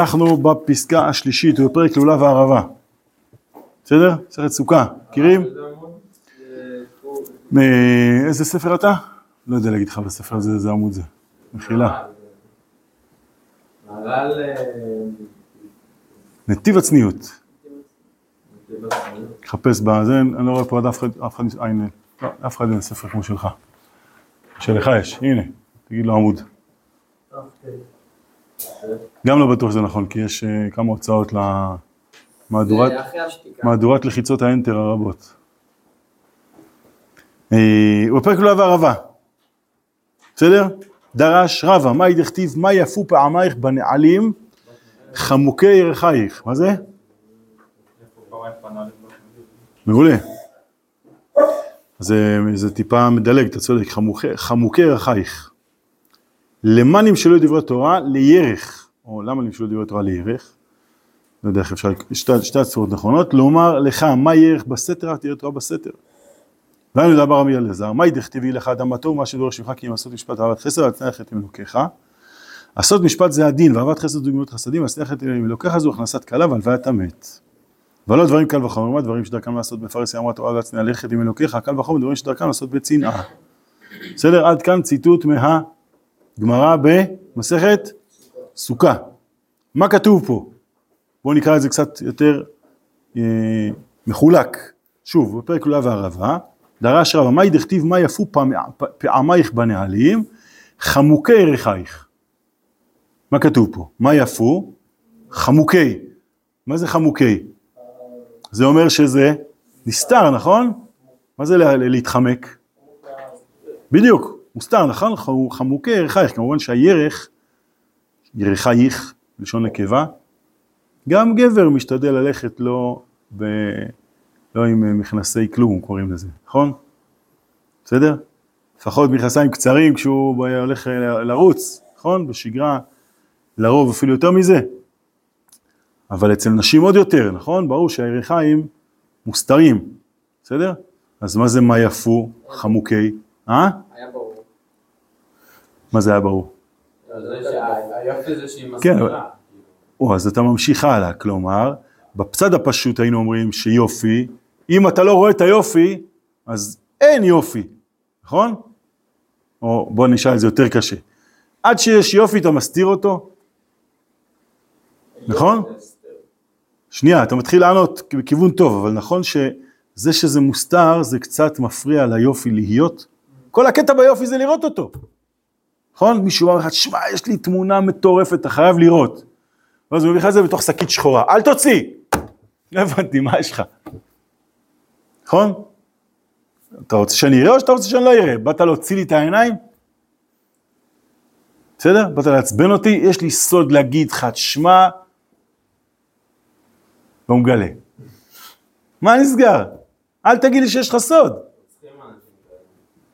אנחנו בפסקה השלישית, בפרק לולב הערבה. בסדר? מסכת סוכה, מכירים? מאיזה ספר אתה? לא יודע להגיד לך בספר הזה איזה עמוד זה. מחילה. נתיב הצניעות. חפש בזה, אני לא רואה פה עד אף אחד, אה, הנה, לא, אף אחד אין ספר כמו שלך. שלך יש, הנה, תגיד לו עמוד. גם לא בטוח שזה נכון, כי יש אה, כמה הוצאות למהדורת לחיצות האנטר הרבות. אה, בפרק לא עבר רבה, בסדר? דרש רבה, מהי דכתיב, מה יפו פעמייך בנעלים חמוקי ירחייך, מה זה? מעולה. זה, זה טיפה מדלג, אתה צודק, חמוקי ירחייך. למה נמשלו דברי תורה? לירך, או למה נמשלו דברי תורה לירך? לא יודע איך אפשר, שתי, הצורות נכונות, לומר לך, מה ירך בסתר, רק תראה תורה בסתר. ואני יודע ברמי אלעזר, מהי דכתיבי לך אדם מה טוב, מה שדורש ממך, כי אם לעשות משפט אהבת חסד, על תנאי חטא מלוקיך. לעשות משפט זה הדין, ואהבת חסד זו גמילות חסדים, על תנאי חטא מלוקיך זו הכנסת כלה והלוויית המת. ולא דברים קל וחומר, מה דברים שדרכם לעשות בפרס יאמרה תורה והצנעה ללכת עם אלוקיך, קל וחומר דברים שדרכם לעשות בצנעה. בסדר? עד כאן ציטוט מהגמרא במסכת סוכה. מה כתוב פה? בואו נקרא את זה קצת יותר אה, מחולק. שוב, בפרק לולב והערבה, דרש רבא, מהי דכתיב מה יפו פעמייך בנהלים, חמוקי ירחייך. מה כתוב פה? מה יפו? חמוקי. מה זה חמוקי? זה אומר שזה נסתר, נכון? מה זה להתחמק? בדיוק, מוסתר, נכון? חמוקי ירחייך, כמובן שהירך, ירחייך, לשון נקבה, גם גבר משתדל ללכת לא, ב, לא עם מכנסי כלום, קוראים לזה, נכון? בסדר? לפחות מכנסיים קצרים כשהוא הולך לרוץ, נכון? בשגרה, לרוב אפילו יותר מזה. אבל אצל נשים עוד יותר, נכון? ברור שהירכיים מוסתרים, בסדר? אז מה זה מה יפו, חמוקי? אה? היה ברור. מה זה היה ברור? היופי. כן, או, אז אתה ממשיך הלאה, כלומר, בצד הפשוט היינו אומרים שיופי, אם אתה לא רואה את היופי, אז אין יופי, נכון? או בוא נשאל את זה יותר קשה. עד שיש יופי אתה מסתיר אותו, נכון? שנייה, אתה מתחיל לענות בכיוון טוב, אבל נכון שזה שזה מוסתר, זה קצת מפריע ליופי להיות. כל הקטע ביופי זה לראות אותו. נכון? מישהו אמר לך, שמע, יש לי תמונה מטורפת, אתה חייב לראות. ואז הוא מביא לך את זה בתוך שקית שחורה, אל תוציא! לא הבנתי, מה יש לך? נכון? אתה רוצה שאני אראה או שאתה רוצה שאני לא אראה? באת להוציא לי את העיניים? בסדר? באת לעצבן אותי? יש לי סוד להגיד לך, תשמע, לא מגלה. מה נסגר? אל תגיד לי שיש לך סוד.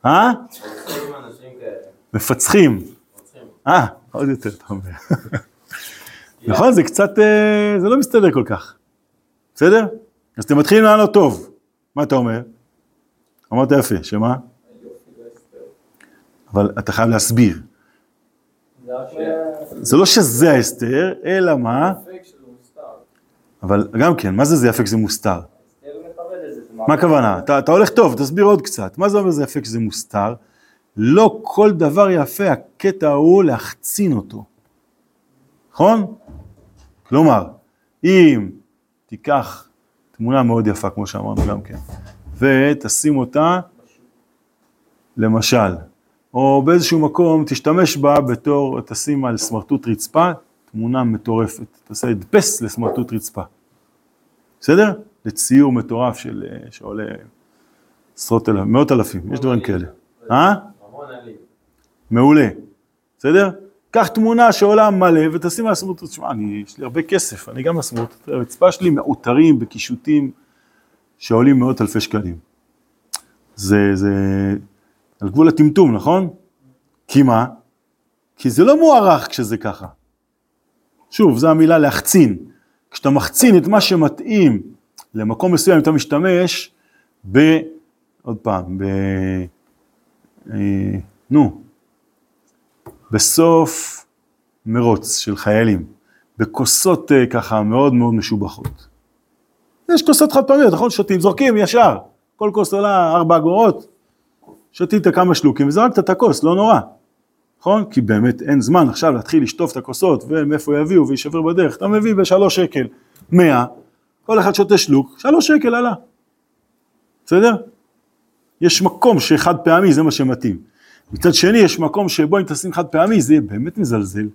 אה? מפצחים. אה, עוד יותר אתה אומר. נכון, זה קצת, אה, זה לא מסתדר כל כך. בסדר? אז אתם מתחילים לענות טוב. מה אתה אומר? אמרת יפה, שמה? אבל אתה חייב להסביר. זה לא שזה ההסתר, אלא מה? אבל גם כן, מה זה זה יפה כשזה מוסתר? מה הכוונה? אתה הולך טוב, תסביר עוד קצת. מה זה אומר זה יפה כשזה מוסתר? לא כל דבר יפה, הקטע הוא להחצין אותו. נכון? כלומר, אם תיקח תמונה מאוד יפה, כמו שאמרנו גם כן, ותשים אותה, למשל, או באיזשהו מקום תשתמש בה בתור, תשים על סמרטוט רצפה, תמונה מטורפת, תעשה הדפס לסמרטוט רצפה. בסדר? לציור מטורף של, אה, שעולה עשרות אלפים, מאות אלפים, יש דברים כאלה. אה? מעולה, בסדר? קח תמונה שעולה מלא ותשים על הסמרטוט, תשמע, יש לי הרבה כסף, אני גם הסמרטוט, הרצפה שלי מעוטרים בקישוטים שעולים מאות אלפי שקלים. זה, זה על גבול הטמטום, נכון? כי מה? כי זה לא מוערך כשזה ככה. שוב, זו המילה להחצין. כשאתה מחצין את מה שמתאים למקום מסוים, אתה משתמש ב... עוד פעם, ב... אה, נו, בסוף מרוץ של חיילים, בכוסות אה, ככה מאוד מאוד משובחות. יש כוסות חד פעמיות, נכון? שותים, זורקים ישר. כל כוס עולה ארבע אגורות, שתית כמה שלוקים וזרקת את הכוס, לא נורא. נכון? כי באמת אין זמן עכשיו להתחיל לשטוף את הכוסות ומאיפה יביאו ויישבר בדרך. אתה מביא בשלוש שקל מאה, כל אחד שותה שלוק, שלוש שקל עלה. בסדר? יש מקום שחד פעמי זה מה שמתאים. מצד שני יש מקום שבו אם תשים חד פעמי זה יהיה באמת מזלזל.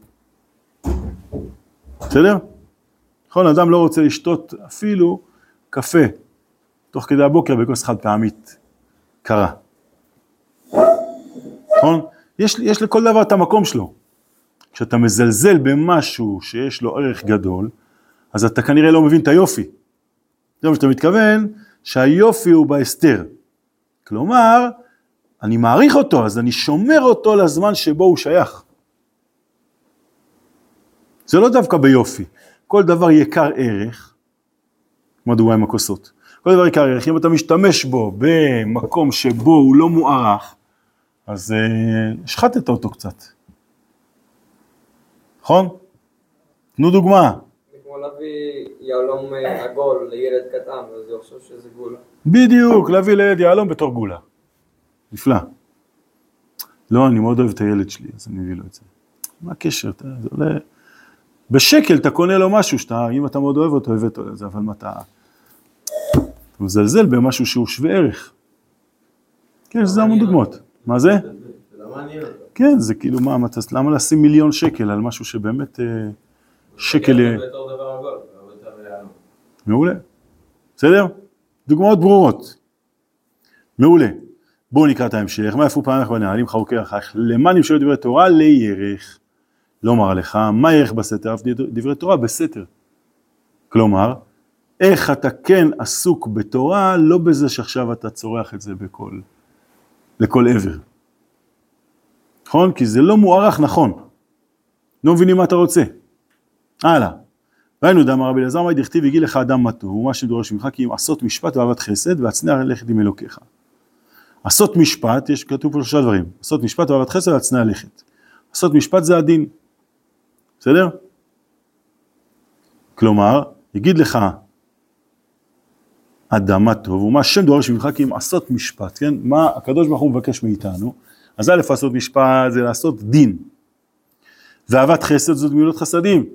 בסדר? נכון, אדם לא רוצה לשתות אפילו קפה תוך כדי הבוקר בכוס חד פעמית קרה. נכון? יש, יש לכל דבר את המקום שלו. כשאתה מזלזל במשהו שיש לו ערך גדול, אז אתה כנראה לא מבין את היופי. זה מה שאתה מתכוון, שהיופי הוא בהסתר. כלומר, אני מעריך אותו, אז אני שומר אותו לזמן שבו הוא שייך. זה לא דווקא ביופי. כל דבר יקר ערך, כמו הדוגמה עם הכוסות. כל דבר יקר ערך, אם אתה משתמש בו במקום שבו הוא לא מוערך, אז uh, השחטת אותו קצת. נכון? תנו דוגמה. כמו להביא יהלום אה, עגול לילד קטן, אז הוא חושב שזה גולה. בדיוק, להביא לילד יהלום בתור גולה. נפלא. לא, אני מאוד אוהב את הילד שלי, אז אני מביא לו את זה. מה הקשר? אתה, זה עולה... בשקל אתה קונה לו משהו שאתה, אם אתה מאוד אוהב אותו, הבאת לו את זה, אבל מה אתה... אתה מזלזל במשהו שהוא שווה ערך. כן, לזה המון דוגמאות. מה זה? כן, זה כאילו, מה, מה, למה לשים מיליון שקל על משהו שבאמת אה, שקל... אה. מעולה. בסדר? דוגמאות ברורות. מעולה. בואו נקרא את ההמשך. מה יפו פעמך בנהלים חרוקי אחך? למה נמשלו דברי תורה? לירך. לומר לך, מה ירך בסתר? אף דברי תורה בסתר. כלומר, איך אתה כן עסוק בתורה, לא בזה שעכשיו אתה צורח את זה בכל, לכל עבר. נכון? כי זה לא מוערך נכון. לא מבינים מה אתה רוצה. הלאה. והיינו דאמר רבי אלעזר, מה דכתיב הגיע לך אדם טוב, ומה שדורש ממך כי אם עשות משפט ואהבת חסד והצנע ללכת עם אלוקיך. עשות משפט, יש כתוב פה שלושה דברים, עשות משפט ואהבת חסד והצנע ללכת. עשות משפט זה הדין, בסדר? כלומר, יגיד לך אדם מה טוב, ומה השם דורש ממך כי אם עשות משפט, כן? מה הקדוש ברוך הוא מבקש מאיתנו? אז א', לעשות משפט זה לעשות דין. ואהבת חסד זאת גמילות חסדים,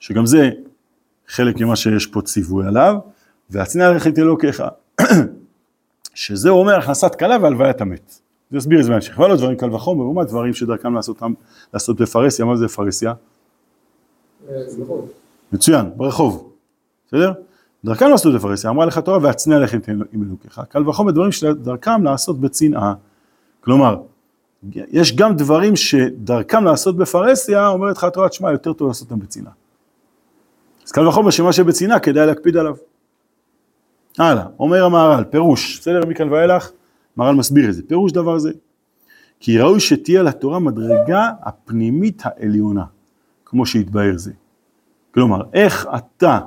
שגם זה חלק ממה שיש פה ציווי עליו, והצנע ללכת אלוקיך, שזה אומר הכנסת כלה והלוויית המת. זה יסביר את זה בהמשך, אבל לא דברים קל וחומר, ומה דברים שדרכם לעשות, לעשות בפרהסיה, מה זה פרהסיה? מצוין, ברחוב, בסדר? דרכם לעשות בפרהסיה, אמרה לך תורה והצנע ללכת עם אלוקיך, קל וחומר דברים שדרכם לעשות בצנעה. כלומר, יש גם דברים שדרכם לעשות בפרהסיה, אומרת לך התורה, תשמע, יותר טוב לעשות אותם בצנעה. אז קל וחומר שמה שבצנעה כדאי להקפיד עליו. הלאה, אומר המהר"ל, פירוש, בסדר, מכאן ואילך, מהר"ל מסביר את זה, פירוש דבר זה. כי ראוי שתהיה לתורה מדרגה הפנימית העליונה, כמו שהתבהר זה. כלומר, איך אתה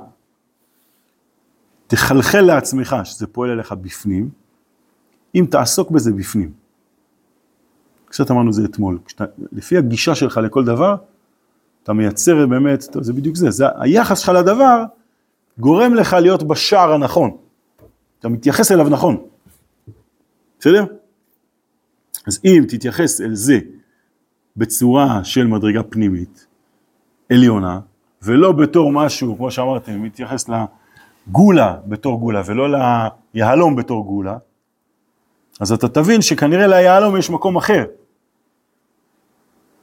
תחלחל לעצמך שזה פועל עליך בפנים, אם תעסוק בזה בפנים. קצת אמרנו זה אתמול, כשאתה, לפי הגישה שלך לכל דבר, אתה מייצר באמת, טוב, זה בדיוק זה, זה היחס שלך לדבר גורם לך להיות בשער הנכון, אתה מתייחס אליו נכון, בסדר? אז אם תתייחס אל זה בצורה של מדרגה פנימית, עליונה, ולא בתור משהו, כמו שאמרתם, מתייחס לגולה בתור גולה ולא ליהלום בתור גולה, אז אתה תבין שכנראה ליהלום יש מקום אחר.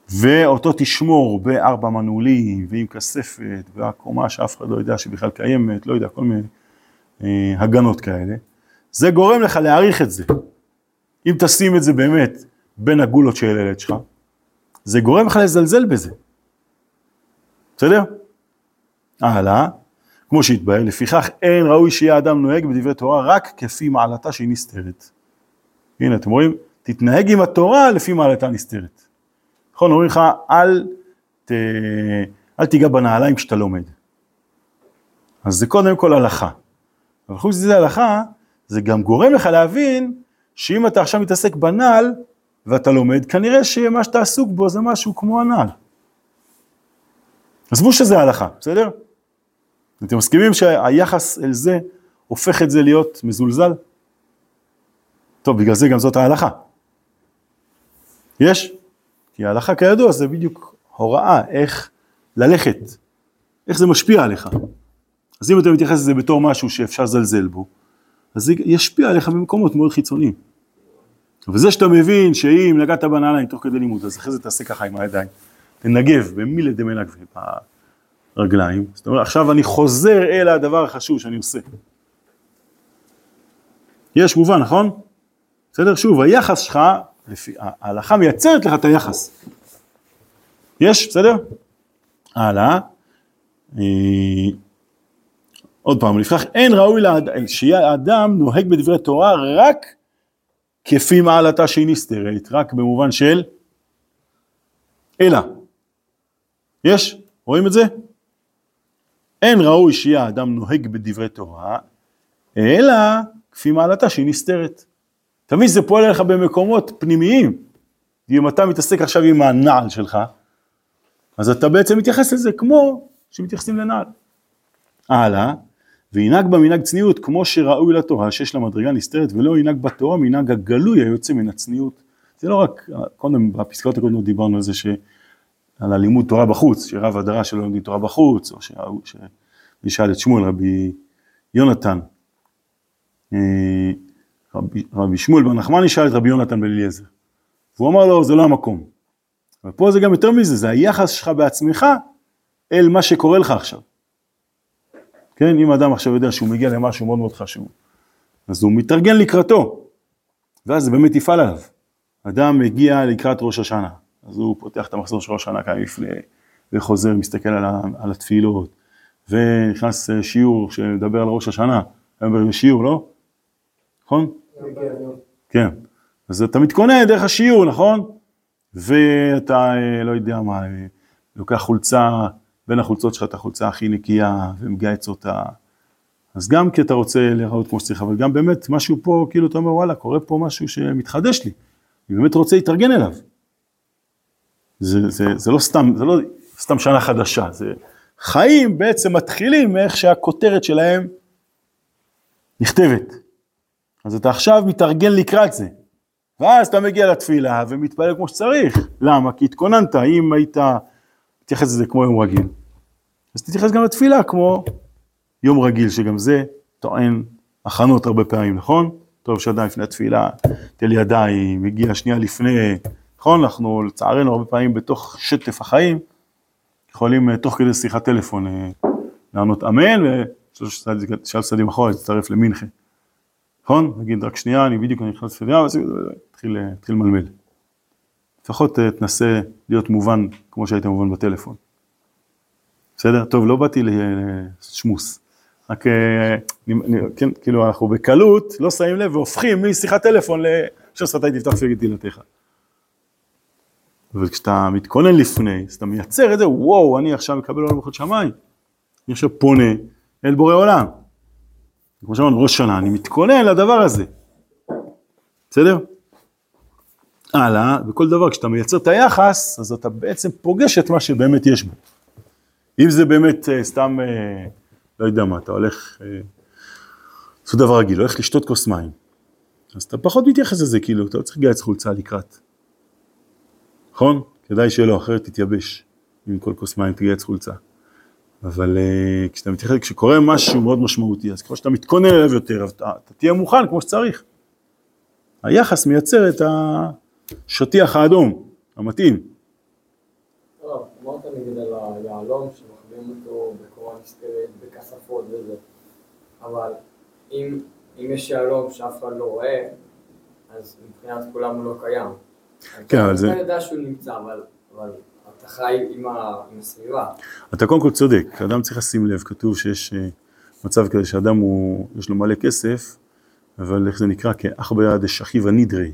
ואותו תשמור בארבע מנעולים ועם כספת והקומה שאף אחד לא יודע שבכלל קיימת, לא יודע, כל מיני הגנות כאלה. זה גורם לך להעריך את זה. אם תשים את זה באמת בין הגולות של הילד שלך, זה גורם לך לזלזל בזה. בסדר? הלאה, כמו שהתבהר, לפיכך אין ראוי שיהיה אדם נוהג בדברי תורה רק כפי מעלתה שהיא נסתרת. הנה, אתם רואים? תתנהג עם התורה לפי מעלתה נסתרת. נכון, אומרים לך, אל, ת, אל תיגע בנעליים כשאתה לומד. אז זה קודם כל הלכה. אבל חוץ מזה הלכה, זה גם גורם לך להבין שאם אתה עכשיו מתעסק בנעל ואתה לומד, כנראה שמה שאתה עסוק בו זה משהו כמו הנעל. עזבו שזה הלכה, בסדר? אתם מסכימים שהיחס אל זה הופך את זה להיות מזולזל? טוב, בגלל זה גם זאת ההלכה. יש? כי ההלכה כידוע זה בדיוק הוראה איך ללכת, איך זה משפיע עליך. אז אם אתה מתייחס לזה בתור משהו שאפשר לזלזל בו, אז זה ישפיע עליך במקומות מאוד חיצוניים. וזה שאתה מבין שאם נגעת בנעליים תוך כדי לימוד, אז אחרי זה תעשה ככה עם הידיים, תנגב במילה דמנגבי ברגליים, זאת אומרת עכשיו אני חוזר אל הדבר החשוב שאני עושה. יש מובן, נכון? בסדר? שוב, היחס שלך, לפי, ההלכה מייצרת לך את היחס. יש, בסדר? הלאה. עוד פעם, לפיכך אין ראוי. שיהיה האדם נוהג בדברי תורה רק כפי מעלתה שהיא נסתרת, רק במובן של אלא. יש? רואים את זה? אין ראוי שיהיה האדם נוהג בדברי תורה, אלא כפי מעלתה שהיא נסתרת. אתה מבין שזה פועל עליך במקומות פנימיים. אם אתה מתעסק עכשיו עם הנעל שלך, אז אתה בעצם מתייחס לזה כמו שמתייחסים לנעל. הלאה, וינהג בה מנהג צניעות כמו שראוי לתורה שיש לה מדרגה נסתרת ולא ינהג בתורה מנהג הגלוי היוצא מן הצניעות. זה לא רק, קודם בפסקאות הקודמות דיברנו על זה ש... על הלימוד תורה בחוץ, שרב הדרה שלא לומדים תורה בחוץ, או שנשאל את שמואל רבי יונתן, אה, רבי, רבי שמואל בר נחמני שאל את רבי יונתן בן אליעזר, והוא אמר לו זה לא המקום. ופה זה גם יותר מזה, זה היחס שלך בעצמך אל מה שקורה לך עכשיו. כן, אם אדם עכשיו יודע שהוא מגיע למשהו מאוד מאוד חשוב, אז הוא מתארגן לקראתו, ואז זה באמת יפעל עליו. אדם מגיע לקראת ראש השנה, אז הוא פותח את המחזור של ראש השנה כאן לפני, וחוזר, מסתכל על, על התפילות, ונכנס שיעור שמדבר על ראש השנה, היום בשיעור, לא? נכון? כן. אז אתה מתכונן דרך השיעור, נכון? ואתה, לא יודע מה, לוקח חולצה, בין החולצות שלך את החולצה הכי נקייה ומגייץ אותה. אז גם כי אתה רוצה להיראות כמו שצריך, אבל גם באמת משהו פה, כאילו אתה אומר וואלה, קורה פה משהו שמתחדש לי. אני באמת רוצה להתארגן אליו. זה, זה, זה לא סתם, זה לא סתם שנה חדשה, זה חיים בעצם מתחילים מאיך שהכותרת שלהם נכתבת. אז אתה עכשיו מתארגן לקראת זה. ואז אתה מגיע לתפילה ומתפלל כמו שצריך. למה? כי התכוננת, אם היית מתייחס לזה כמו יום רגיל, אז תתייחס גם לתפילה כמו יום רגיל, שגם זה טוען הכנות הרבה פעמים, נכון? טוב שאדם לפני התפילה, תל ידיים, מגיע שנייה לפני, נכון? אנחנו לצערנו הרבה פעמים בתוך שטף החיים, יכולים אה, תוך כדי שיחת טלפון אה, לענות אמן, ושלוש צעדים אחורה להצטרף למינכה. נכון? נגיד רק שנייה, אני בדיוק נכנס לתפילה, ותתחיל למלמל. לפחות אה, תנסה להיות מובן כמו שהיית מובן בטלפון. בסדר? טוב, לא באתי לשמוס. רק, כן, כאילו, אנחנו בקלות, לא שמים לב, והופכים משיחת טלפון ל... עכשיו שפתיי תפתח פיגת תהילתך. וכשאתה מתכונן לפני, אז אתה מייצר את זה, וואו, אני עכשיו מקבל עולם בחוד שמיים. אני עכשיו פונה אל בורא עולם. כמו שאמרנו, ראש שנה, אני מתכונן לדבר הזה. בסדר? הלאה, בכל דבר, כשאתה מייצר את היחס, אז אתה בעצם פוגש את מה שבאמת יש בו. אם זה באמת אה, סתם, אה, לא יודע מה, אתה הולך אה, לעשות דבר רגיל, הולך לשתות כוס מים, אז אתה פחות מתייחס לזה, כאילו, אתה לא צריך לגייס חולצה לקראת. נכון? כדאי שלא, אחרת תתייבש. עם כל כוס מים תגייס חולצה. אבל uh, כשאתה מתייחס, כשקורה משהו מאוד משמעותי, אז ככל שאתה מתכונן אליו יותר, אתה, אתה תהיה מוכן כמו שצריך. היחס מייצר את השטיח האדום, המתאים. לא, אמרת נגיד על היהלום שמחביאים אותו בקורה נסתרת, בכספות וזה, אבל אם, אם יש יהלום שאף אחד לא רואה, אז מבחינת כולם הוא לא קיים. כן, אבל זה... אתה יודע שהוא נמצא, אבל... אבל... אתה חי עם, ה, עם הסביבה. אתה קודם כל צודק, אדם צריך לשים לב, כתוב שיש אה, מצב כזה שאדם הוא, יש לו מלא כסף, אבל איך זה נקרא? כאח ביד שכיב הנידרי.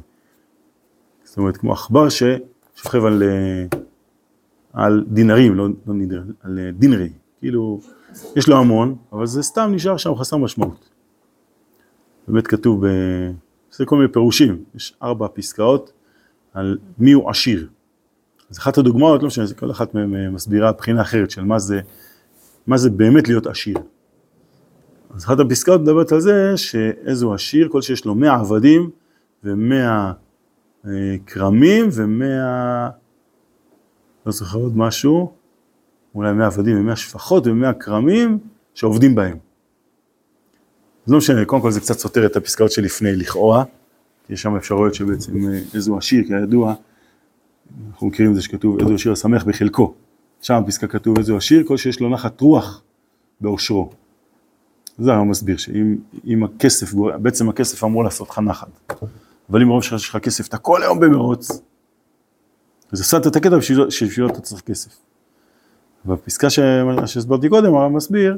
זאת אומרת, כמו עכבר ששוכב על, אה, על דינרים, לא, לא נידרי, על אה, דינרי. כאילו, יש לו המון, אבל זה סתם נשאר שם חסר משמעות. באמת כתוב, ב... זה כל מיני פירושים, יש ארבע פסקאות על מי הוא עשיר. אז אחת הדוגמאות, לא משנה, כל אחת מהן אה, מסבירה בחינה אחרת של מה זה, מה זה באמת להיות עשיר. אז אחת הפסקאות מדברת על זה שאיזו עשיר, כל שיש לו 100 עבדים ו-100 אה, כרמים ו-100, לא זוכר עוד משהו, אולי 100 עבדים ו-100 שפחות ו-100 כרמים שעובדים בהם. לא משנה, קודם כל זה קצת סותר את הפסקאות שלפני לכאורה, יש שם אפשרויות שבעצם אה, איזו עשיר, כידוע, אנחנו מכירים את זה שכתוב איזו עשיר השמח בחלקו. שם בפסקה כתוב איזו עשיר, כל שיש לו נחת רוח באושרו. זה הרב מסביר, שאם הכסף, בעצם הכסף אמור לעשות לך נחת. אבל אם מרוב שיש לך כסף, אתה כל היום במרוץ, אז הפסדת את הקטע בשבילו אתה צריך כסף. בפסקה שהסברתי קודם, הרב מסביר,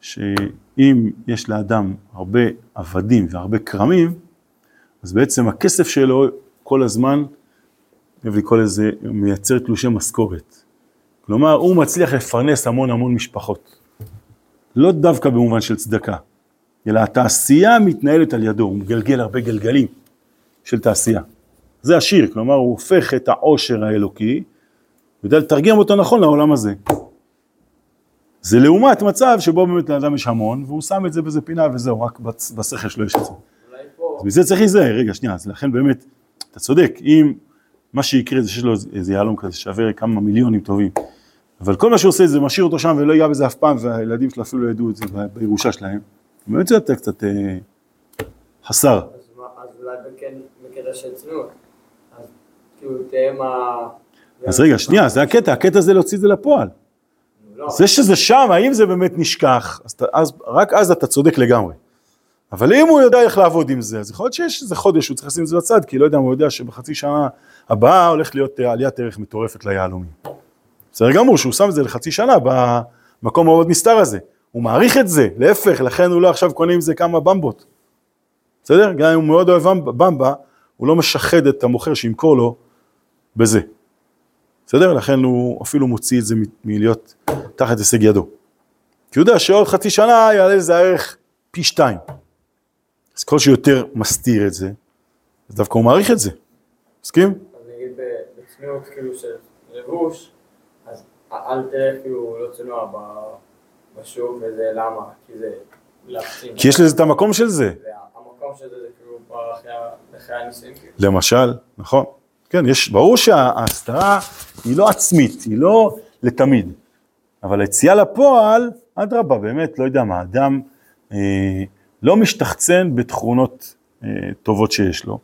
שאם יש לאדם הרבה עבדים והרבה כרמים, אז בעצם הכסף שלו כל הזמן, אוהב לקרוא לזה, מייצר תלושי משכורת. כלומר, הוא מצליח לפרנס המון המון משפחות. לא דווקא במובן של צדקה, אלא התעשייה מתנהלת על ידו, הוא מגלגל הרבה גלגלים של תעשייה. זה השיר, כלומר הוא הופך את העושר האלוקי, ויודע לתרגם אותו נכון לעולם הזה. זה לעומת מצב שבו באמת לאדם יש המון, והוא שם את זה באיזה פינה וזהו, רק בשכל שלו יש את זה. אז מזה צריך להיזהר, רגע, שנייה, אז לכן באמת, אתה צודק, אם מה שיקרה זה שיש לו איזה יהלום כזה שווה כמה מיליונים טובים, אבל כל מה שהוא עושה זה משאיר אותו שם ולא ייגע בזה אף פעם, והילדים שלו אפילו לא ידעו את זה בירושה שלהם, באמת זה יותר קצת אה, חסר. אולי כן בקטע של צניעות, אז כאילו תהיה מה... אז רגע, שנייה, זה הקטע, הקטע זה להוציא את זה לפועל. לא. זה שזה שם, האם זה באמת נשכח, אז, אז רק אז אתה צודק לגמרי. אבל אם הוא יודע איך לעבוד עם זה, אז יכול להיות שיש איזה חודש שהוא צריך לשים את זה בצד, כי לא יודע, הוא יודע שבחצי שנה הבאה הולך להיות אה, עליית ערך מטורפת ליהלומים. בסדר גמור שהוא שם את זה לחצי שנה במקום מאוד נסתר הזה. הוא מעריך את זה, להפך, לכן הוא לא עכשיו קונה עם זה כמה במבות. בסדר? גם אם הוא מאוד אוהב במבה, הוא לא משחד את המוכר שימכור לו בזה. בסדר? לכן הוא אפילו מוציא את זה מלהיות תחת הישג ידו. כי הוא יודע שעוד חצי שנה יעלה לזה ערך פי שתיים. אז כל שיותר מסתיר את זה, אז דווקא הוא מעריך את זה. מסכים? אז נגיד בצניעות כאילו של לבוש, אז אל תראה כאילו לא צנוע בשוק, וזה למה? כי זה. כי יש לזה את המקום של זה. המקום של זה זה כאילו אחרי הנישואים כאילו. למשל, נכון. כן, יש, ברור שההסתרה היא לא עצמית, היא לא לתמיד. אבל היציאה לפועל, אדרבה, באמת, לא יודע מה, אדם אה, לא משתחצן בתכונות אה, טובות שיש לו.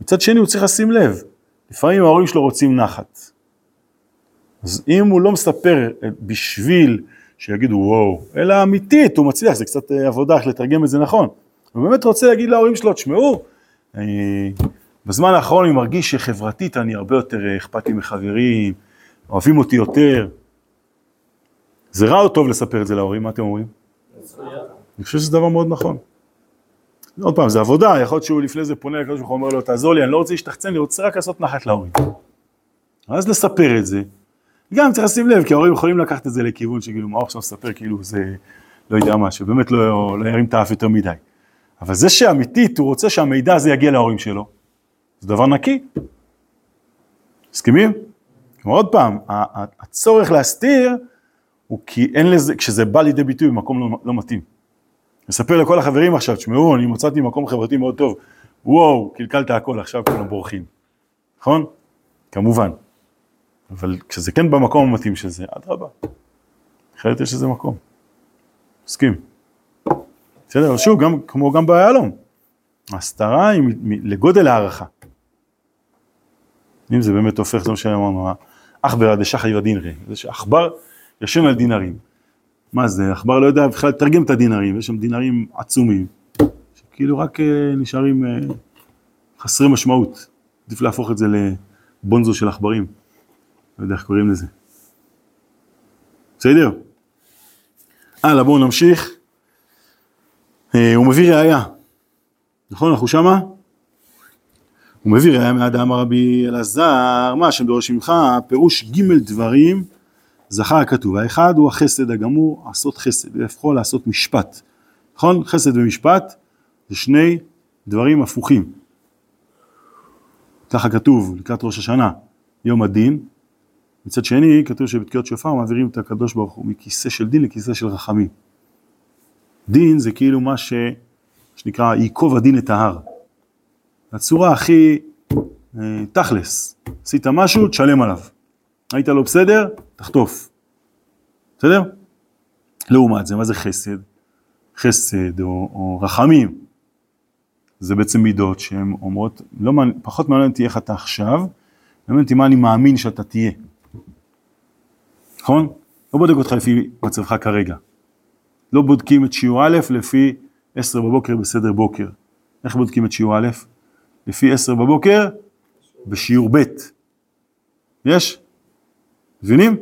מצד שני, הוא צריך לשים לב, לפעמים ההורים שלו רוצים נחת. אז אם הוא לא מספר אה, בשביל שיגידו וואו, אלא אמיתית, הוא מצליח, זה קצת אה, עבודה איך לתרגם את זה נכון. הוא באמת רוצה להגיד להורים שלו, תשמעו, בזמן האחרון אני מרגיש שחברתית אני הרבה יותר אה, אכפת לי מחברים, אוהבים אותי יותר. זה רע או טוב לספר את זה להורים, מה אתם אומרים? אני חושב שזה דבר מאוד נכון. עוד פעם, זה עבודה, יכול להיות שהוא לפני זה פונה לקדוש ברוך הוא אומר לו, תעזור לי, אני לא רוצה להשתחצן, אני רוצה רק לעשות נחת להורים. אז לספר את זה, גם צריך לשים לב, כי ההורים יכולים לקחת את זה לכיוון שכאילו, מה עכשיו מספר, כאילו זה, לא יודע מה, שבאמת לא, לא ירים את האף יותר מדי. אבל זה שאמיתית, הוא רוצה שהמידע הזה יגיע להורים שלו, זה דבר נקי. מסכימים? כלומר עוד פעם, הצורך להסתיר הוא כי אין לזה, כשזה בא לידי ביטוי במקום לא, לא מתאים. נספר לכל החברים עכשיו, תשמעו, אני מצאתי מקום חברתי מאוד טוב, וואו, קלקלת הכל, עכשיו כולם בורחים. נכון? כמובן. אבל כשזה כן במקום המתאים של זה, אדרבה. אחרת יש לזה מקום. מסכים. בסדר, שוב, גם, כמו גם ביהלום. ההסתרה היא לגודל הערכה. אם זה באמת הופך, זה מה שאמרנו, עכברא דשחר דינרי, זה שעכבר ישן על דינרים. מה זה, עכבר לא יודע בכלל לתרגם את הדינרים, יש שם דינרים עצומים, שכאילו רק אה, נשארים אה, חסרי משמעות. עדיף להפוך את זה לבונזו של עכברים, לא יודע איך קוראים לזה. בסדר? הלאה, בואו נמשיך. אה, הוא מביא ראייה, נכון, אנחנו שמה? הוא מביא ראייה מעד אמר רבי אלעזר, מה השם דורש ממך, פירוש ג' דברים זכר הכתוב, האחד הוא החסד הגמור, לעשות חסד, והפכו לעשות משפט, נכון? חסד ומשפט זה שני דברים הפוכים. ככה כתוב לקראת ראש השנה, יום הדין, מצד שני, כתוב שבתקיעות שופר מעבירים את הקדוש ברוך הוא מכיסא של דין לכיסא של רחמים. דין זה כאילו מה ש... שנקרא ייקוב הדין את ההר. הצורה הכי אה, תכלס, עשית משהו, תשלם עליו. היית לא בסדר, תחטוף. בסדר? לעומת זה, מה זה חסד? חסד או, או רחמים. זה בעצם מידות שהן אומרות, לא, פחות מעניין אותי איך אתה עכשיו, מעניין אותי מה אני מאמין שאתה תהיה. נכון? לא בודק אותך לפי מצבך כרגע. לא בודקים את שיעור א' לפי עשר בבוקר בסדר בוקר. איך בודקים את שיעור א'? לפי עשר בבוקר בשיעור ב'. יש? מבינים?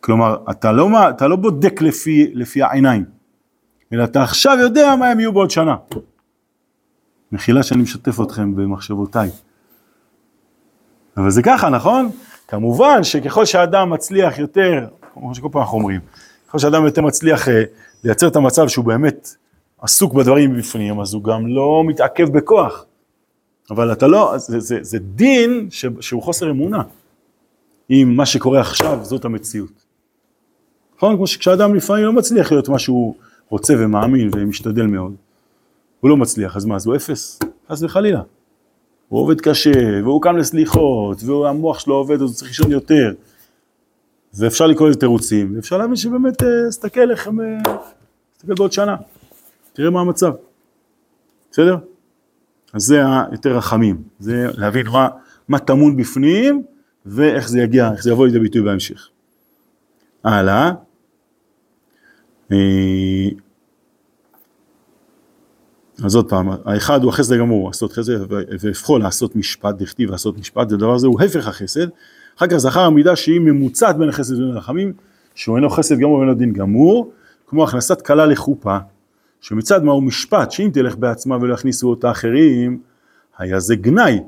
כלומר, אתה לא, אתה לא בודק לפי, לפי העיניים, אלא אתה עכשיו יודע מה הם יהיו בעוד שנה. מחילה שאני משתף אתכם במחשבותיי. אבל זה ככה, נכון? כמובן שככל שאדם מצליח יותר, כמו שכל פעם אנחנו אומרים, ככל שאדם יותר מצליח אה, לייצר את המצב שהוא באמת עסוק בדברים בפנים, אז הוא גם לא מתעכב בכוח. אבל אתה לא, זה, זה, זה דין ש, שהוא חוסר אמונה. אם מה שקורה עכשיו זאת המציאות. נכון? כמו שכשאדם לפעמים לא מצליח להיות מה שהוא רוצה ומאמין ומשתדל מאוד, הוא לא מצליח, אז מה, אז הוא אפס? חס וחלילה. הוא עובד קשה, והוא קם לסליחות, והמוח שלו עובד, אז הוא צריך לישון יותר. ואפשר לקרוא לזה תירוצים, ואפשר להבין שבאמת, תסתכל איך הם, תסתכל בעוד שנה, תראה מה המצב. בסדר? אז זה היותר רחמים, זה להבין מה, מה טמון בפנים, ואיך זה יגיע, איך זה יבוא לידי ביטוי בהמשך. הלאה. אה, אז עוד פעם, האחד הוא החסד הגמור, לעשות חסד, והפכו לעשות משפט, דכתיב לעשות משפט, זה דבר הזה הוא הפך החסד. אחר כך זכר המידה שהיא ממוצעת בין החסד ובין הרחמים, שהוא אינו חסד גמור ואינו דין גמור, כמו הכנסת כלה לחופה, שמצד מה הוא משפט, שאם תלך בעצמה ולא יכניסו אותה אחרים, היה זה גנאי,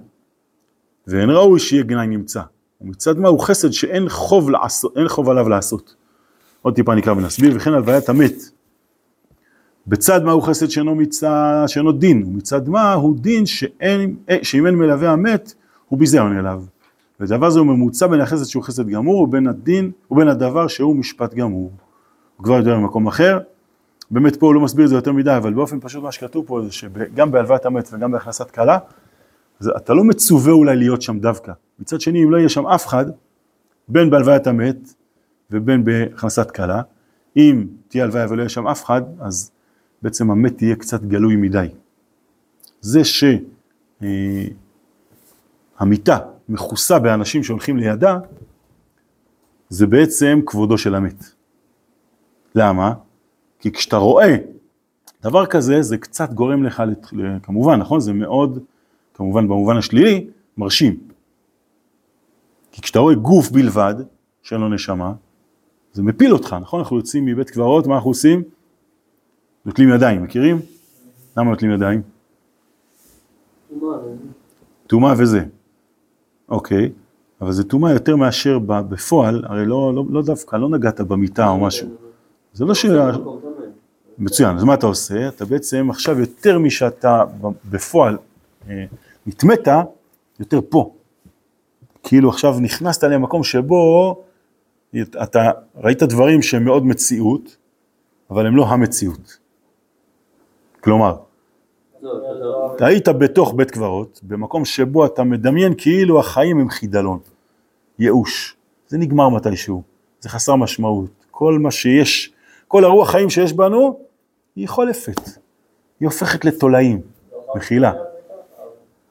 ואין ראוי שיהיה גנאי נמצא. ומצד מה הוא חסד שאין חוב, לעשות, חוב עליו לעשות. עוד טיפה נקרא ונסביר, וכן הלוויית המת. בצד מה הוא חסד שאינו, מצד, שאינו דין, ומצד מה הוא דין שאין, שאם אין מלווה המת, הוא ביזיון אליו. ודבר זה הוא ממוצע בין החסד שהוא חסד גמור, ובין הדין, ובין הדבר שהוא משפט גמור. הוא כבר יודע במקום אחר, באמת פה הוא לא מסביר את זה יותר מדי, אבל באופן פשוט מה שכתוב פה זה שגם בהלוואת המת וגם בהכנסת כלה, אתה לא מצווה אולי להיות שם דווקא. מצד שני, אם לא יהיה שם אף אחד, בין בהלוויית המת ובין בהכנסת כלה, אם תהיה הלוויה ולא יהיה שם אף אחד, אז בעצם המת יהיה קצת גלוי מדי. זה שהמיטה אה, מכוסה באנשים שהולכים לידה, זה בעצם כבודו של המת. למה? כי כשאתה רואה דבר כזה, זה קצת גורם לך, כמובן, נכון? זה מאוד, כמובן במובן השלילי, מרשים. כי כשאתה רואה גוף בלבד, שאין לו נשמה, זה מפיל אותך, נכון? אנחנו יוצאים מבית קברות, מה אנחנו עושים? נוטלים ידיים, מכירים? למה נוטלים ידיים? טומאה וזה. אוקיי, אבל זה טומאה יותר מאשר בפועל, הרי לא, לא, לא דווקא, לא נגעת במיטה או משהו. זה לא ש... מצוין, אז מה אתה עושה? אתה בעצם עכשיו יותר משאתה בפועל אה, נטמאת, יותר פה. כאילו עכשיו נכנסת למקום שבו אתה ראית דברים שהם מאוד מציאות, אבל הם לא המציאות. כלומר, אתה היית בתוך בית קברות, במקום שבו אתה מדמיין כאילו החיים הם חידלון, ייאוש, זה נגמר מתישהו, זה חסר משמעות, כל מה שיש, כל הרוח חיים שיש בנו, היא חולפת, היא הופכת לתולעים, מחילה.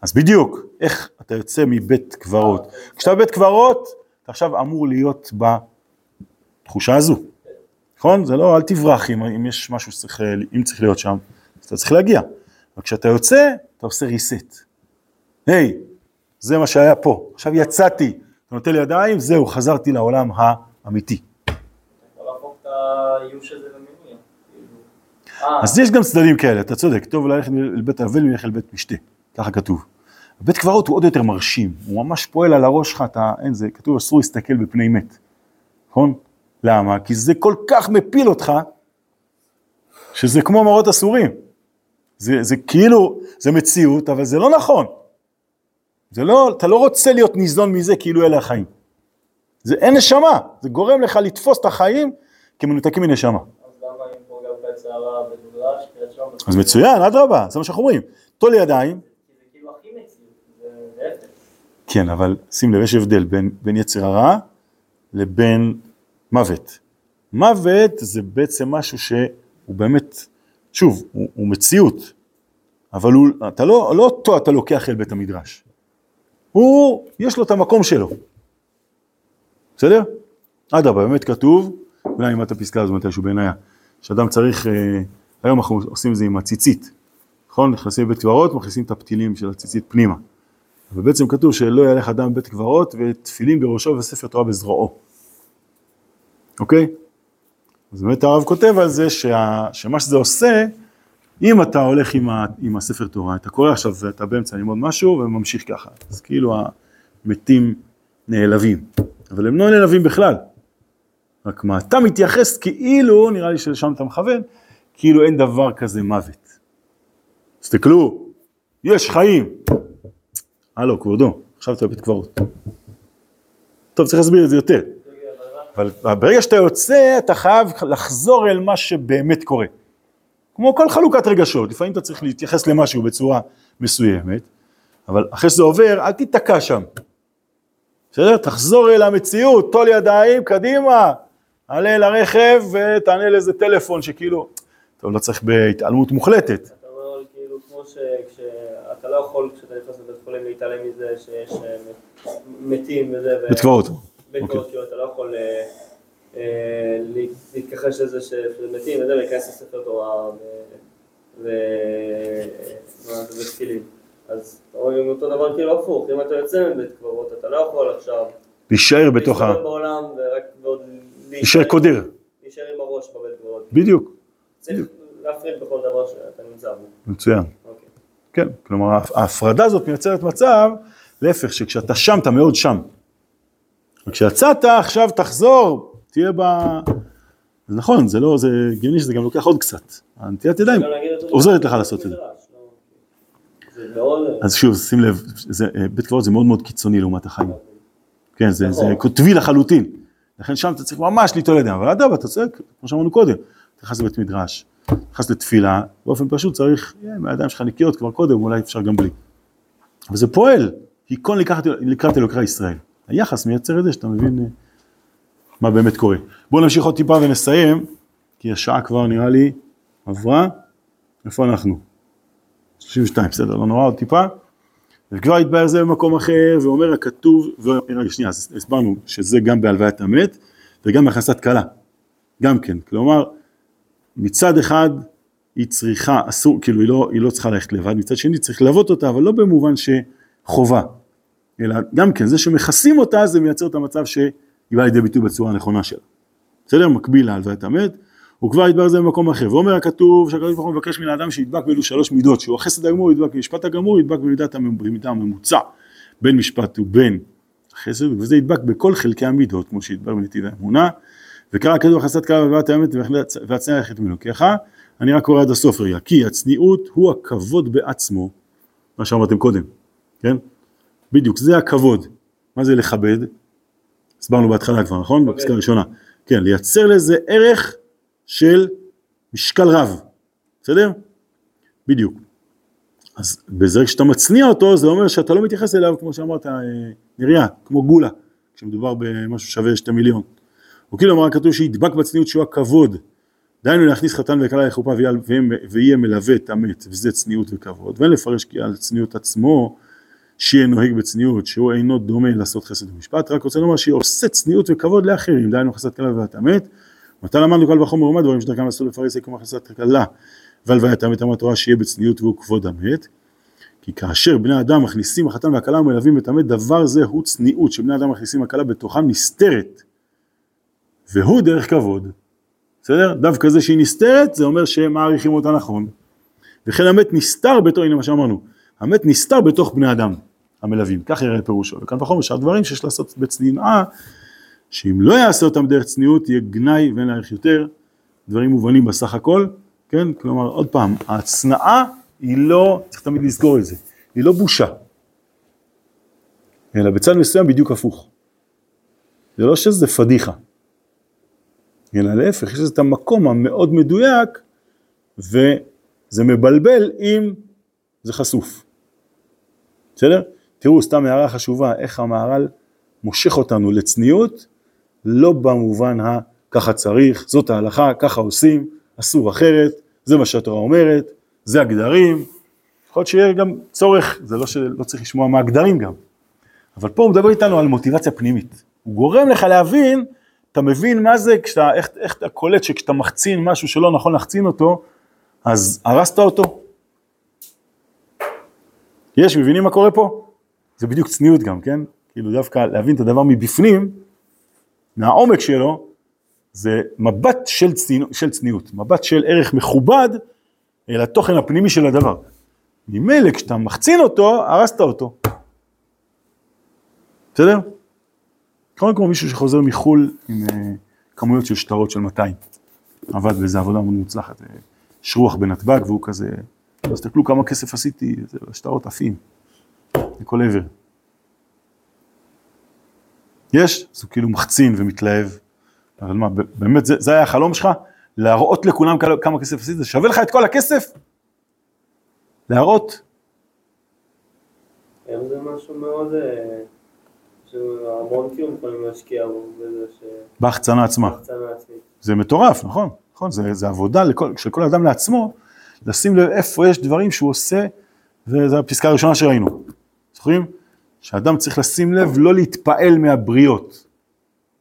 אז בדיוק, איך אתה יוצא מבית קברות. כשאתה בבית קברות, אתה עכשיו אמור להיות בתחושה הזו, נכון? זה לא, אל תברח אם, אם יש משהו שצריך, אם צריך להיות שם, אז אתה צריך להגיע. וכשאתה יוצא, אתה עושה reset. היי, hey, זה מה שהיה פה, עכשיו יצאתי, אתה נותן לי ידיים, זהו, חזרתי לעולם האמיתי. אז יש גם צדדים כאלה, אתה צודק, טוב ללכת לבית אבל מלך אל בית משתה, ככה כתוב. בית קברות הוא עוד יותר מרשים, הוא ממש פועל על הראש שלך, אתה, אין זה, כתוב אסור להסתכל בפני מת, נכון? למה? כי זה כל כך מפיל אותך, שזה כמו מראות אסורים. זה, זה כאילו, זה מציאות, אבל זה לא נכון. זה לא, אתה לא רוצה להיות ניזון מזה כאילו אלה החיים. זה אין נשמה, זה גורם לך לתפוס את החיים כמנותקים מנשמה. אז מצוין, אדרבה, זה מה שאנחנו אומרים. טול ידיים, כאילו. כן, אבל שים לב, יש הבדל בין, בין יצר הרע לבין מוות. מוות זה בעצם משהו שהוא באמת, שוב, הוא, הוא מציאות, אבל הוא, אתה לא, לא אותו אתה לוקח אל בית המדרש. הוא, יש לו את המקום שלו. בסדר? אדרבה, באמת כתוב, אולי אני אלמד את הפסקה הזו מתישהו בעיניי, שאדם צריך, אה, היום אנחנו עושים את זה עם הציצית, נכון? נכנסים לבית קברות, מכניסים את הפתילים של הציצית פנימה. ובעצם כתוב שלא ילך אדם בבית קברות ותפילין בראשו וספר תורה בזרועו. אוקיי? אז באמת הרב כותב על זה שה, שמה שזה עושה, אם אתה הולך עם, ה, עם הספר תורה, אתה קורא עכשיו ואתה באמצע ללמוד משהו וממשיך ככה, אז כאילו המתים נעלבים, אבל הם לא נעלבים בכלל. רק מה, אתה מתייחס כאילו, נראה לי שלשם אתה מכוון, כאילו אין דבר כזה מוות. תסתכלו, יש חיים. הלו, כבודו, עכשיו אתה בבית קברות. טוב, צריך להסביר את זה יותר. אבל ברגע שאתה יוצא, אתה חייב לחזור אל מה שבאמת קורה. כמו כל חלוקת רגשות, לפעמים אתה צריך להתייחס למשהו בצורה מסוימת, אבל אחרי שזה עובר, אל תיתקע שם. בסדר? תחזור אל המציאות, טול ידיים, קדימה, עלה אל הרכב ותענה לאיזה טלפון שכאילו, טוב, לא צריך בהתעלמות מוחלטת. אתה אומר כאילו כמו שכשאתה לא יכול כשאתה נכנס לבית חולים להתעלם מזה שיש אה, מתים וזה, בית קברות. בית קברות, כאילו אתה לא יכול אה, אה, לה- להתכחש לזה ש- שזה מתים וזה, ולהיכנס לספר תורה ו- ו- מה זה, ותפילין. אז גם אותו דבר כאילו הפוך, אם אתה יוצא מבית קברות אתה לא יכול עכשיו להישאר בתוך ה... להסתובב בעולם ורק להישאר קודר. להישאר עם הראש בבית קברות. בדיוק, צריך להפריד בכל דבר שאתה נמצא בו. מצוין. אוקיי. כן, כלומר ההפרדה הזאת מייצרת מצב, להפך, שכשאתה שם אתה מאוד שם. וכשיצאת עכשיו תחזור, תהיה ב... זה נכון, זה לא, זה הגיוני שזה גם לוקח עוד קצת. הנטיית ידיים עוזרת לך לעשות את זה. לא-. אז שוב, שים לב, זה, אה, בית קברות זה מאוד מאוד קיצוני לעומת החיים. כן, זה, זה נכון. קוטבי לחלוטין. לכן שם אתה צריך ממש ליטול ידיים, אבל אדרבה, אתה צועק, כמו שאמרנו קודם, אתה נכנס לבית מדרש, נכנס לתפילה, באופן פשוט צריך, אה, הידיים שלך נקיות כבר קודם, אולי אפשר גם בלי. אבל זה פועל, היכון לקראת אלוקי ישראל. היחס מייצר את זה שאתה מבין אה, מה באמת קורה. בואו נמשיך עוד טיפה ונסיים, כי השעה כבר נראה לי עברה. איפה אנחנו? 32, בסדר, לא נורא, עוד טיפה. וכבר התבהר זה במקום אחר, ואומר הכתוב, רגע שנייה, אז הסברנו שזה גם בהלוויית המת, וגם בהכנסת כלה, גם כן, כלומר, מצד אחד היא צריכה, אסור, כאילו היא לא, היא לא צריכה ללכת לבד, מצד שני צריך ללוות אותה, אבל לא במובן שחובה, אלא גם כן, זה שמכסים אותה זה מייצר את המצב שהיא באה לידי ביטוי בצורה הנכונה שלה. בסדר? מקביל להלוויית המת, וכבר יתברר זה במקום אחר. ואומר הכתוב שהקדוש ברוך הוא מבקש מן האדם שידבק באלו שלוש מידות, שהוא החסד הגמור ידבק במשפט הגמור, ידבק במידת הממוצע בין משפט ובין החסד, וזה ידבק בכל חלקי המידות, כמו שהתברר בנתיב האמונה. וקרא הכתוב חסד קרא ובאת האמת והצניעה ללכת מלוקיך. אני רק קורא עד הסוף רגע, כי הצניעות הוא הכבוד בעצמו, מה שאמרתם קודם, כן? בדיוק, זה הכבוד. מה זה לכבד? הסברנו בהתחלה כבר, נכון? בפסקה הראשונה. כן, לייצר לזה ערך של משקל רב, בסדר? בדיוק. אז בזה כשאתה מצניע אותו, זה אומר שאתה לא מתייחס אליו, כמו שאמרת, אה, נריה, כמו גולה, כשמדובר במשהו שווה שתי מיליון. או כאילו אמר כתוב שידבק בצניעות שהוא הכבוד. דהיינו להכניס חתן וכלה לחופה ויהיה מלווה את המת, וזה צניעות וכבוד. ואין לפרש כי על צניעות עצמו, שיהיה נוהג בצניעות, שהוא אינו דומה לעשות חסד ומשפט, רק רוצה לומר שיהיה עושה צניעות וכבוד לאחרים, דהיינו חסד כלה והלוויית המת. מתי למדנו קל וחומר ומה דברים שדרכם לעשות לפרס כמו חסד כלה והלוויית המת אמר תורה שיהיה בצניעות והוא כבוד המת. כי כאשר בני אדם מכניסים החתן והכלה ומלווים את המת, דבר זה הוא צניעות, שבני אדם מכניסים הכלה בתוכם נסתרת. והוא דרך כבוד. בסדר? דווקא זה שהיא נסתרת, זה אומר שהם מעריכים אותה נכון. וכן המת נסתר בתוך, הנה מה שאמרנו, המת נסתר בתוך בני אדם המלווים, כך יראה פירושו. וכאן וחומר שאר דברים שיש לעשות בצנעה, שאם לא יעשה אותם דרך צניעות, יהיה גנאי ואין להעריך יותר, דברים מובנים בסך הכל, כן? כלומר, עוד פעם, ההצנעה היא לא, צריך תמיד לזכור את זה, היא לא בושה, אלא בצד מסוים בדיוק הפוך. זה לא שזה פדיחה. אלא להפך, יש את המקום המאוד מדויק, וזה מבלבל אם זה חשוף. בסדר? תראו, סתם הערה חשובה, איך המהר"ל מושך אותנו לצניעות, לא במובן ה... ככה צריך, זאת ההלכה, ככה עושים, אסור אחרת, זה מה שהתורה אומרת, זה הגדרים, יכול להיות שיהיה גם צורך, זה לא שלא צריך לשמוע מה הגדרים גם, אבל פה הוא מדבר איתנו על מוטיבציה פנימית, הוא גורם לך להבין, אתה מבין מה זה, כשאתה, איך, איך אתה קולט שכשאתה מחצין משהו שלא נכון לחצין אותו, אז הרסת אותו. יש, מבינים מה קורה פה? זה בדיוק צניעות גם, כן? כאילו דווקא להבין את הדבר מבפנים, מהעומק שלו, זה מבט של, צניע, של צניעות, מבט של ערך מכובד אל התוכן הפנימי של הדבר. ממילא כשאתה מחצין אותו, הרסת אותו. בסדר? קודם כל מישהו שחוזר מחו"ל עם uh, כמויות של שטרות של 200. עבד באיזה עבודה מאוד מוצלחת, אה, שרוח בנתב"ג והוא כזה, תסתכלו כמה כסף עשיתי, זה שטרות עפים, לכל עבר. יש, אז הוא כאילו מחצין ומתלהב, אבל מה, באמת זה, זה היה החלום שלך? להראות לכולם כמה כסף עשית? זה שווה לך את כל הכסף? להראות? היום זה משהו מאוד, אה, שהמון כאילו יכולים להשקיע בו, בזה ש... בהחצנה עצמה. בהחצנה עצמית. זה מטורף, נכון? נכון, זה, זה עבודה לכל, של כל אדם לעצמו, לשים לב איפה יש דברים שהוא עושה, וזו הפסקה הראשונה שראינו. זוכרים? שאדם צריך לשים לב לא להתפעל מהבריות.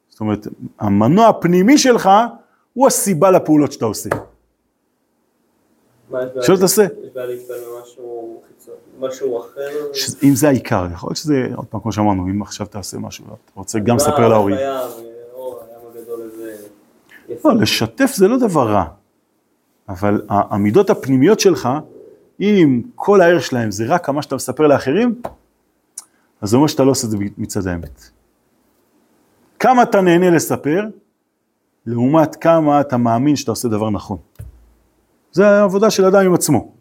זאת אומרת, המנוע הפנימי שלך הוא הסיבה לפעולות שאתה עושה. שלא תעשה. משהו אחר? אם זה העיקר, יכול להיות שזה, עוד פעם, כמו שאמרנו, אם עכשיו תעשה משהו, אתה רוצה גם לספר להורים. לא, לשתף זה לא דבר רע, אבל המידות הפנימיות שלך, אם כל הערך שלהם זה רק מה שאתה מספר לאחרים, אז זה אומר שאתה לא עושה את זה מצד האמת. כמה אתה נהנה לספר, לעומת כמה אתה מאמין שאתה עושה דבר נכון. זה העבודה של אדם עם עצמו.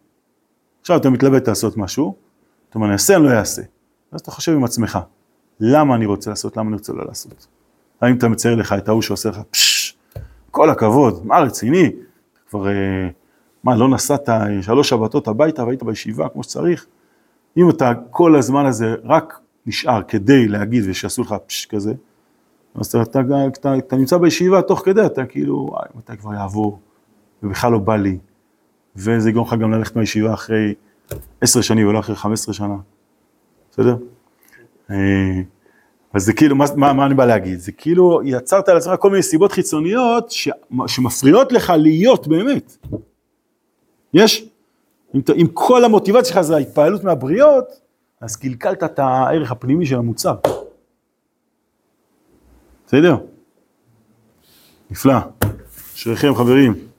עכשיו אתה מתלבט לעשות משהו, אתה אומר, אני אעשה, אני לא אעשה. ואז אתה חושב עם עצמך, למה אני רוצה לעשות, למה אני רוצה לא לעשות. האם אתה מצייר לך את ההוא שעושה לך, פשש, כל הכבוד, מה רציני, כבר, אה, מה, לא נסעת שלוש שבתות הביתה והיית בישיבה כמו שצריך? אם אתה כל הזמן הזה רק נשאר כדי להגיד ושיעשו לך פשש כזה, אז אתה, אתה, אתה, אתה נמצא בישיבה תוך כדי, אתה כאילו, וואי, מתי כבר יעבור, ובכלל לא בא לי, וזה יגרום לך גם ללכת מהישיבה אחרי עשר שנים ולא אחרי חמש עשרה שנה, בסדר? אז זה כאילו, מה, מה, מה אני בא להגיד? זה כאילו יצרת על עצמך כל מיני סיבות חיצוניות ש, שמפריעות לך להיות באמת. יש? אם, אם כל המוטיבציה שלך זה ההתפעלות מהבריות, אז קלקלת את הערך הפנימי של המוצר. בסדר? נפלא. אשריכם חברים.